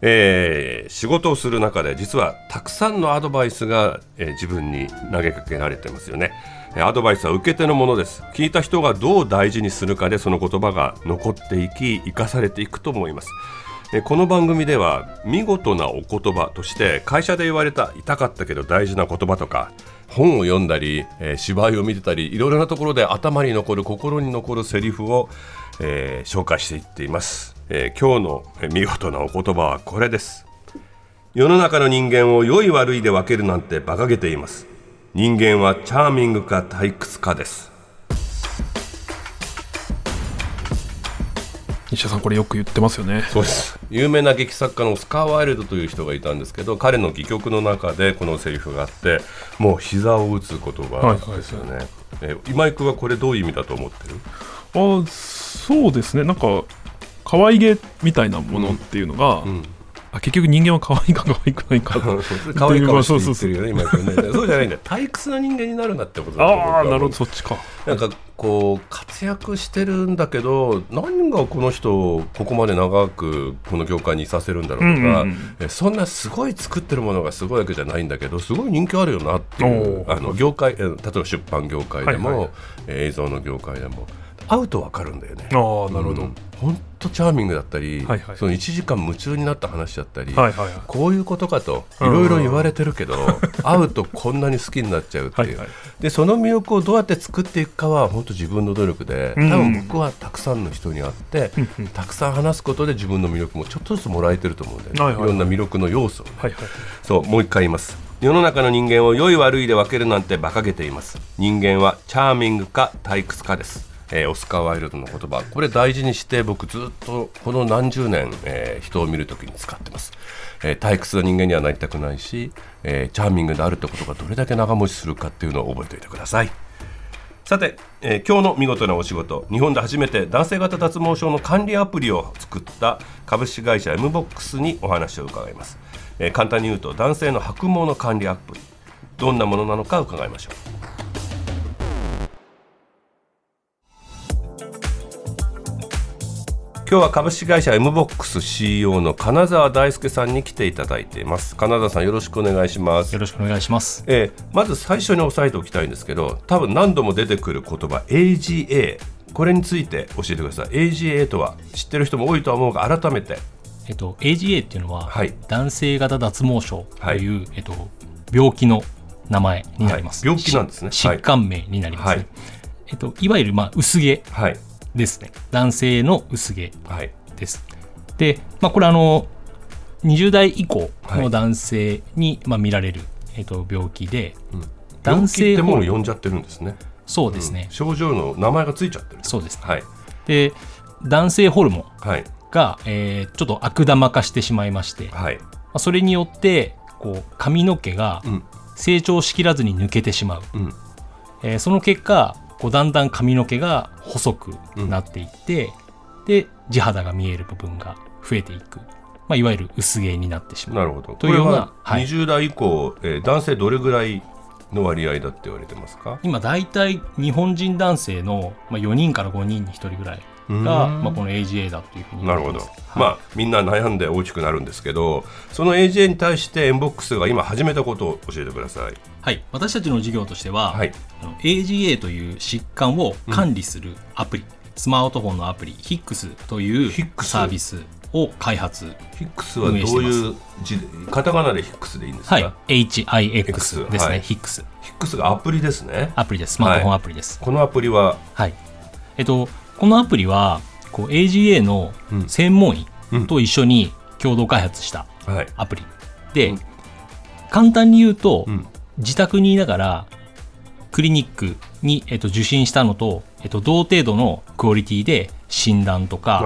えー、仕事をする中で実はたくさんのアドバイスが、えー、自分に投げかけられてますよね。アドバイスは受け手のものです。聞いた人がどう大事にするかでその言葉が残っていき生かされていくと思います。この番組では見事なお言葉として会社で言われた痛かったけど大事な言葉とか本を読んだり、えー、芝居を見てたりいろいろなところで頭に残る心に残るセリフを、えー、紹介していっています、えー、今日の見事なお言葉はこれです。世の中の人間を良い悪いで分けるなんて馬鹿げています。人間はチャーミングか退屈かです。西田さんこれよく言ってますよね。そうです。有名な劇作家のオスカー・ワイルドという人がいたんですけど彼の戯曲の中でこのセリフがあってもう膝を打つ言葉ですよね、はいはい、え今井君はこれどういう意味だと思ってる？あそうですね。なんか可愛げみたいなものっていうのが、うん。うんあ結局人間は可愛いか可愛くないか。可愛いかもしれないよね今ね。そうじゃないんだ。よ退屈な人間になるなってことだ。ああなるほどそっちか。なんかこう活躍してるんだけど何がこの人をここまで長くこの業界にいさせるんだろうとか、うんうんうん、そんなすごい作ってるものがすごいわけじゃないんだけどすごい人気あるよなっていうあの業界例えば出版業界でも、はいはい、映像の業界でも会うと分かるんだよね。あなるほど、うん。本当チャーミングだったり、はいはい、その1時間夢中になった話だったり、はいはいはい、こういうことかといろいろ言われてるけど、会うとこんなに好きになっちゃうっていう、はいはい、でその魅力をどうやって作っていくかは本当自分の努力で多分僕はたくさんの人に会って、うん、たくさん話すことで自分の魅力もちょっとずつもらえてると思うんで、ね、はいはいはい、いろんな魅力の要素を、ね、はいはい、そうもう一回言います。世の中の人間を良い悪いで分けるなんて馬鹿げています。人間はチャーミングか退屈かですえー、オスカー・ワイルドの言葉。これ大事にして僕ずっとこの何十年、えー、人を見るときに使ってます、えー、退屈な人間にはなりたくないし、え、チャーミングであるってことがどれだけ長持ちするかっていうのを覚えておいてください。さて、えー、今日の見事なお仕事。日本で初めて男性型脱毛症の管理アプリを作った株式会社 M ボックスにお話を伺います、え、簡単に言うと男性の白毛の管理アプリ。どんなものなのか伺いましょう。今日は株式会社 M ボックス CEO の金沢大輔さんに来ていただいています。金沢さんよろしくお願いします。よろしくお願いします、えー、まず最初に押さえておきたいんですけど多分何度も出てくる言葉 AGA これについて教えてください。AGA とは知ってる人も多いとは思うが改めて。えっと AGA っていうのは、はい、男性型脱毛症という、はい、えっと病気の名前になります、はい、病気なんですね。疾患名になります、ね、えっと、いわゆるまあ薄毛、はい、ですね。男性の薄毛です。はい、で、まあ、これあの、20代以降の男性に、まあ、見られる、えー、と病気で、うん、男性ってもう呼んじゃってるんですね。そうですね、うん、症状の名前がついちゃってる。そうです、ね、はい。で、男性ホルモンが、はい、えー、ちょっと悪玉化してしまいまして、はい、まあ、それによってこう髪の毛が成長しきらずに抜けてしまう、うん、えー、その結果こうだんだん髪の毛が細くなっていって、うん、で地肌が見える部分が増えていく、まあ、いわゆる薄毛になってしまう。なるほど。というような、はい、20代以降、えー、男性どれぐらいの割合だって言われてますか？今大体日本人男性の、まあ、4人から5人に1人ぐらいが、まあ、この AGA だというふうになるほど、はい、まあ、みんな悩んで大きくなるんですけどその AGA に対してエンボックスが今始めたことを教えてください。はい。私たちの事業としては、はい、AGA という疾患を管理するアプリ、うん、スマートフォンのアプリ HIX というサービスを開発ヒックスはどういう字でカタカナでヒックスでいいんですか、はい、HIX ですね、はい、ヒックスヒックスがアプリですね。アプリです。スマートフォンアプリです、はい、このアプリは？はい。えっとこのアプリはこう AGA の専門医と一緒に共同開発したアプリ、で、簡単に言うと、自宅にいながらクリニックに、えっと、受診したのと、えっと、同程度のクオリティで診断とか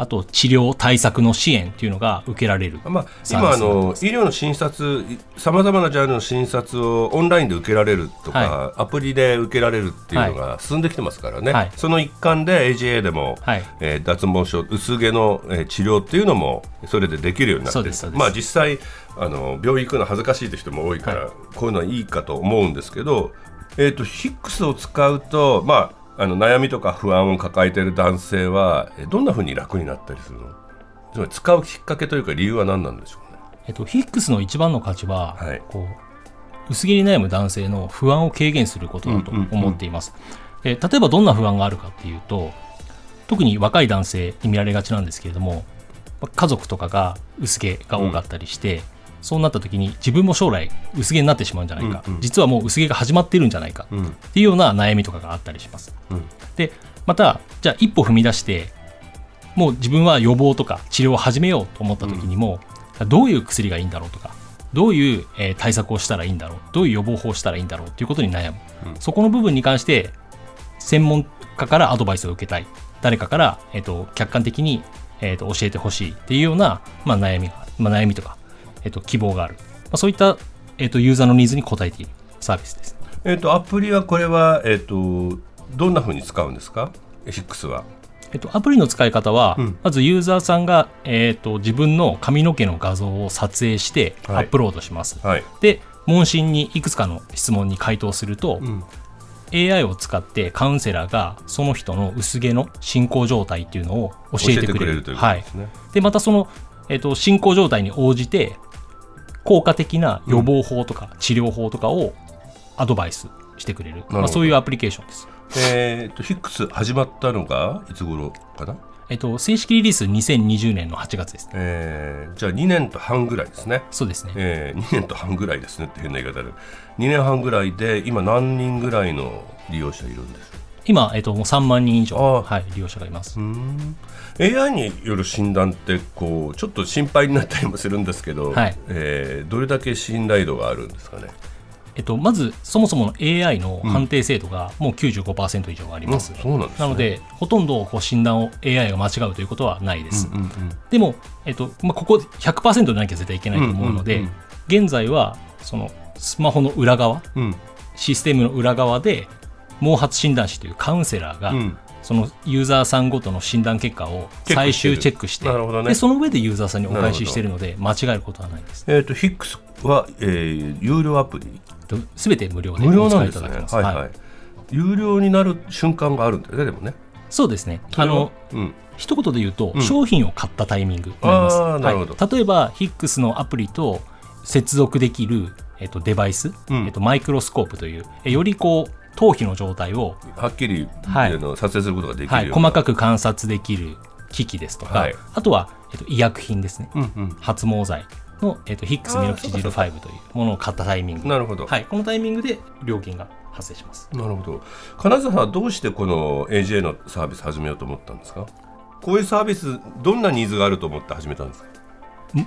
あと治療対策の支援というのが受けられる、まあ、今あの医療の診察さまざまなジャンルの診察をオンラインで受けられるとか、はい、アプリで受けられるっていうのが進んできてますからね、はい、その一環で AGA でも、はい、えー、脱毛症薄毛の、えー、治療っていうのもそれでできるようになって。まあ、実際あの病院行くの恥ずかしいという人も多いから、こういうのはいいかと思うんですけど、えーと、とヒックスを使うと、まあ、あの悩みとか不安を抱えている男性はどんなふうに楽になったりするの？つまり使うきっかけというか理由は何なんでしょうね、えっと、ヒックスの一番の価値は、はい、こう薄毛に悩む男性の不安を軽減することだと思っています、うんうんうん、例えばどんな不安があるかっていうと特に若い男性に見られがちなんですけれども家族とかが薄毛が多かったりして、うんそうなった時に自分も将来薄毛になってしまうんじゃないか、うんうん、実はもう薄毛が始まっているんじゃないか。っていうような悩みとかがあったりします。うん、でまたじゃあ一歩踏み出してもう自分は予防とか治療を始めようと思った時にも、うん、どういう薬がいいんだろうとかどういう、えー、対策をしたらいいんだろうどういう予防法をしたらいいんだろうということに悩む、うん、そこの部分に関して専門家からアドバイスを受けたい。誰かから、えーと、客観的に、えーと、教えてほしいっていうような、まあ、悩みが、まあ、悩みとかえっと、希望がある、まあ、そういった、えっと、ユーザーのニーズに応えているサービスです。えっと、アプリはこれは、えっと、どんなふうに使うんですか ?6 は。えっと、アプリの使い方は、うん、まずユーザーさんが、えっと、自分の髪の毛の画像を撮影してアップロードします。はい、で問診にいくつかの質問に回答すると、うん、AI を使ってカウンセラーがその人の薄毛の進行状態っていうのを教えてくれるということですね。はい、でまたその、えっと、進行状態に応じて効果的な予防法とか治療法とかをアドバイスしてくれる、まあ、そういうアプリケーションです。えーと、ヒックス始まったのがいつ頃かな？えっと、正式リリース2020年の8月です、えー、じゃあ2年と半ぐらいですね。そうですね。えー、2年と半ぐらいですねって変な言い方で。2年半ぐらいで、今何人ぐらいの利用者いるんです今、えっと、もう3万人以上、はい、利用者がいます。AI による診断ってこうちょっと心配になったりもするんですけど、はい。えー、どれだけ信頼度があるんですかね？えっと、まずそもそもの AI の判定精度がもう95%以上あります、うん、ななのでほとんどこう診断を AI が間違うということはないです、うんうんうん、でも、えっとまあ、ここ100%でなきゃ絶対いけないと思うので、うんうんうん、現在はそのスマホの裏側、うん、システムの裏側で毛髪診断士というカウンセラーが、そのユーザーさんごとの診断結果を最終チェックしてね、でその上でユーザーさんにお返ししているので間違えることはないです。えーと、ヒックスは、えー、有料アプリ？すべて無料で無料なんですね、はいはい、はい、有料になる瞬間があるんだよねでもね。そうですね。あの、うん、一言で言うと、うん、商品を買ったタイミングになります、はい、例えばヒックスのアプリと接続できる、えっと、デバイス、うん、えっと、マイクロスコープというよりこう頭皮の状態をはっきり、はい、撮影することができる、はい、細かく観察できる機器ですとか、はい、あとは、えっと、医薬品ですね、うんうん、発毛剤の、えっと、ヒックスミノキシジル5というものを買ったタイミング。なるほど、はい、このタイミングで料金が発生します。なるほど。金沢さんはどうしてこの AJ のサービス始めようと思ったんですか？こういうサービスどんなニーズがあると思って始めたんですか？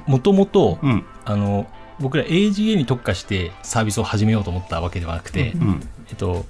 もともと、うん、あの僕ら AGA に特化してサービスを始めようと思ったわけではなくて、うんうん、えっと、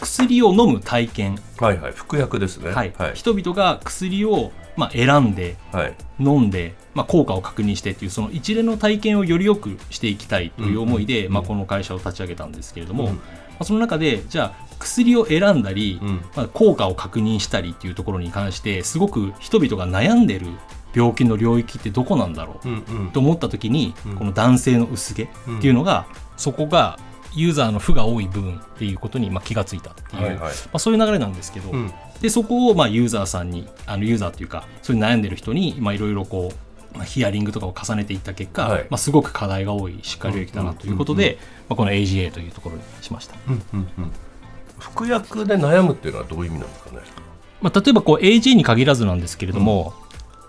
薬を飲む体験、はいはい、服薬ですね、はい。はい、人々が薬を、まあ、選んで、はい、飲んで、まあ、効果を確認してっていうその一連の体験をより良くしていきたいという思いで、うんうん、まあ、この会社を立ち上げたんですけれども、うん、まあ、その中でじゃあ薬を選んだり、うん、まあ、効果を確認したりっていうところに関してすごく人々が悩んでる病気の領域ってどこなんだろう、うんうん、と思った時に、この男性の薄毛っていうのが、そこがユーザーの負が多い部分っていうことにまあ気がついたっていう、はいはい、まあ、そういう流れなんですけど、うん、でそこをまあユーザーさんにあのユーザーっていうかそういう悩んでる人にいろいろこう、まあ、ヒアリングとかを重ねていった結果、はい、まあ、すごく課題が多いしっかり領域だなということで、まあ、この AGA というところにしました、うんうんうん、服薬で悩むっていうのはどういう意味なんですかね、まあ、例えばこう AG に限らずなんですけれども、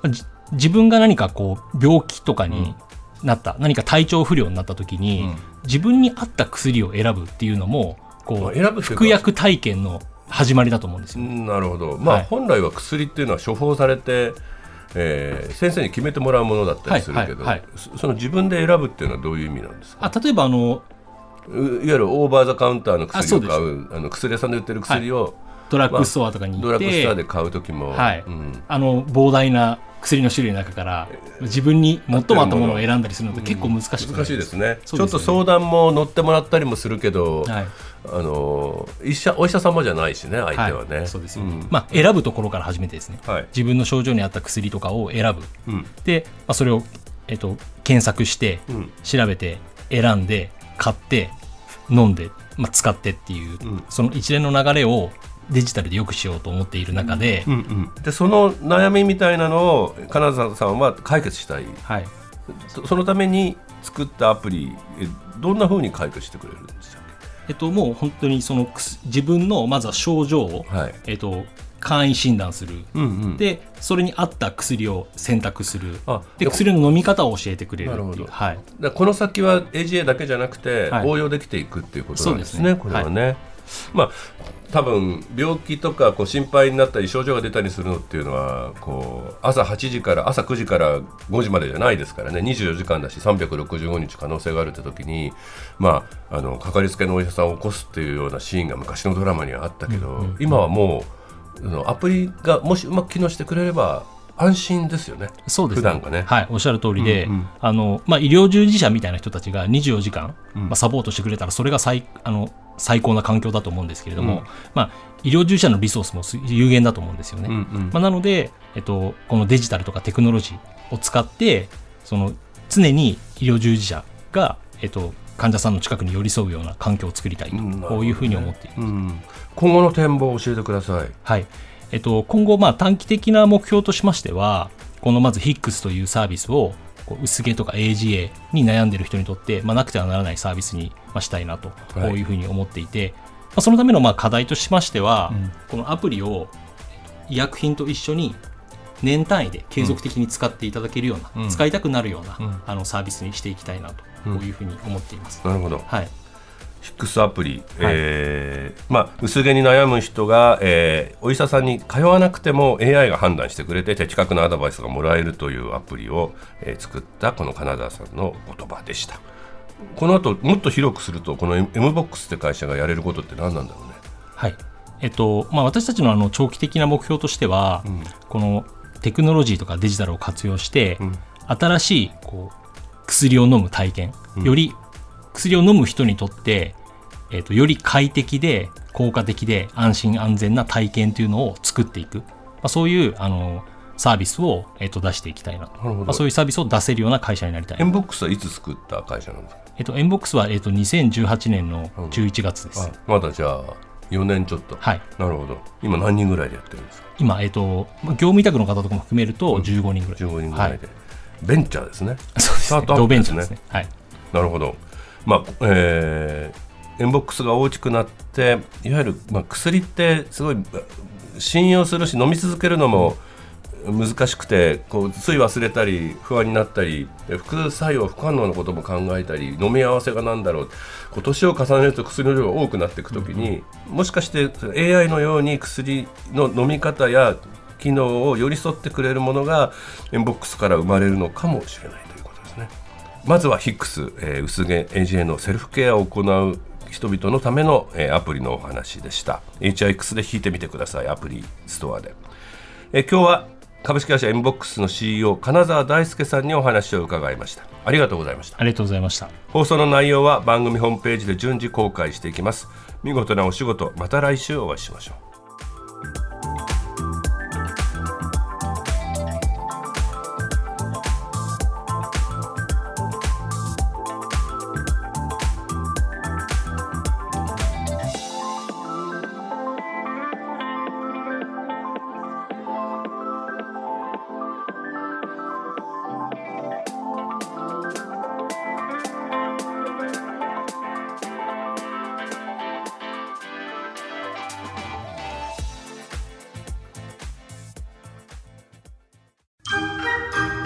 うん、自分が何かこう病気とかになった、何か体調不良になった時に、自分に合った薬を選ぶっていうのもこう選ぶ服薬体験の始まりだと思うんですよ。なるほど、まあ、はい、本来は薬っていうのは処方されて、えー、先生に決めてもらうものだったりするけど、はいはい、その自分で選ぶっていうのはどういう意味なんですか？あ例えばあのいわゆるオーバーザカウンターの薬を買うあの薬屋さんで売ってる薬を、ドラッグストアとかに行って、ドラッグストアで買う時も、はい、うん、あの膨大な薬の種類の中から自分に最も合ったもの。を選んだりするのって結構難しい、うん、難しいですね、ね、ちょっと相談も乗ってもらったりもするけど、はい、あの医者お医者様じゃないしね相手はね、はい、そうですよ、ね、うん、まあ、選ぶところから始めてですね、はい、自分の症状に合った薬とかを選ぶ、うん、で、まあ、それを、えっと、検索して、調べて選んで買って飲んで、まあ、使ってっていう、その一連の流れをデジタルでよくしようと思っている中でうんうん、でその悩みみたいなのを金沢さんは解決したい、はい、そのために作ったアプリどんなふうに解決してくれるんですかえっと、もう本当にその自分のまずは症状を、はい、えっと、簡易診断する、うんうん、でそれに合った薬を選択する。で薬の飲み方を教えてくれるっていう、はい、この先は AGA だけじゃなくて、はい、応用できていくっていうことなんですね、ね。これはね。はいまあ多分病気とかこう心配になったり症状が出たりするのっていうのはこう朝8時から朝9時から5時までじゃないですからね。24時間だし365日可能性があるって時にまああのかかりつけのお医者さんを起こすっていうようなシーンが昔のドラマにはあったけど、今はもうアプリがもしうまく機能してくれれば安心ですよね。そうです、ね、普段がね。はい、おっしゃる通りで、うんうん、あのまあ医療従事者みたいな人たちが24時間、うん、まあサポートしてくれたらそれが最あの最高な環境だと思うんですけれども、うん、まあ、医療従事者のリソースも有限だと思うんですよね。うんうん、まあ、なので、えっと、このデジタルとかテクノロジーを使ってその常に医療従事者が、えっと、患者さんの近くに寄り添うような環境を作りたいと、うん、こういうふうに思っています、うん、今後の展望を教えてください。はい。えっと、今後、まあ、短期的な目標としましてはこのまず HIX というサービスをこう薄毛とか AGA に悩んでる人にとって、まあ、なくてはならないサービスにしたいなと、こういうふうに思っていて、まあ、そのためのまあ課題としましては、うん、このアプリを医薬品と一緒に年単位で継続的に使っていただけるような、うん、使いたくなるような、うん、あのサービスにしていきたいなと、こういうふうに思っています。なるほど、はいヒックスアプリ、はい、えー、まあ、薄毛に悩む人が、えー、お医者さんに通わなくても AI が判断してくれて的確なアドバイスがもらえるというアプリを、えー、作ったこの金沢さんの言葉でした。この後もっと広くするとこの MBOX って会社がやれることって何なんだろうね？はい。えっとまあ、私たちのあの長期的な目標としては、うん、このテクノロジーとかデジタルを活用して、うん、新しいこう薬を飲む体験、うん、より薬を飲む人にとって、えーと、より快適で効果的で安心安全な体験というのを作っていく、まあ、そういうあのサービスを、えーと、出していきたいな。とまあ、そういうサービスを出せるような会社になりたいエムボックスはいつ作った会社なんですか、えーと、エムボックスは、えー、と2018年の11月です、まだじゃあ4年ちょっと。はい。なるほど。今何人ぐらいでやってるんですか？今、えーと、業務委託の方とかも含めると15人ぐらい、うん、15人ぐらいで、はい、ベンチャーですね。そうですね。ドベンチャーですね。はい。なるほどまあえー、エンボックスが大きくなっていわゆる、まあ、薬ってすごい信用するし飲み続けるのも難しくてこうつい忘れたり不安になったり副作用不可能なことも考えたり飲み合わせが何だろう今年を重ねると薬の量が多くなっていくときに、もしかして AI のように薬の飲み方や機能を寄り添ってくれるものがエムボックスから生まれるのかもしれない。まずは HIX、えー、薄毛 AGA のセルフケアを行う人々のための、えー、アプリのお話でした。HIX で引いてみてくださいアプリストアで、えー、今日は株式会社エムボックスの CEO 金沢大輔さんにお話を伺いました。ありがとうございました。ありがとうございました。放送の内容は番組ホームページで順次公開していきます。見事なお仕事また来週お会いしましょう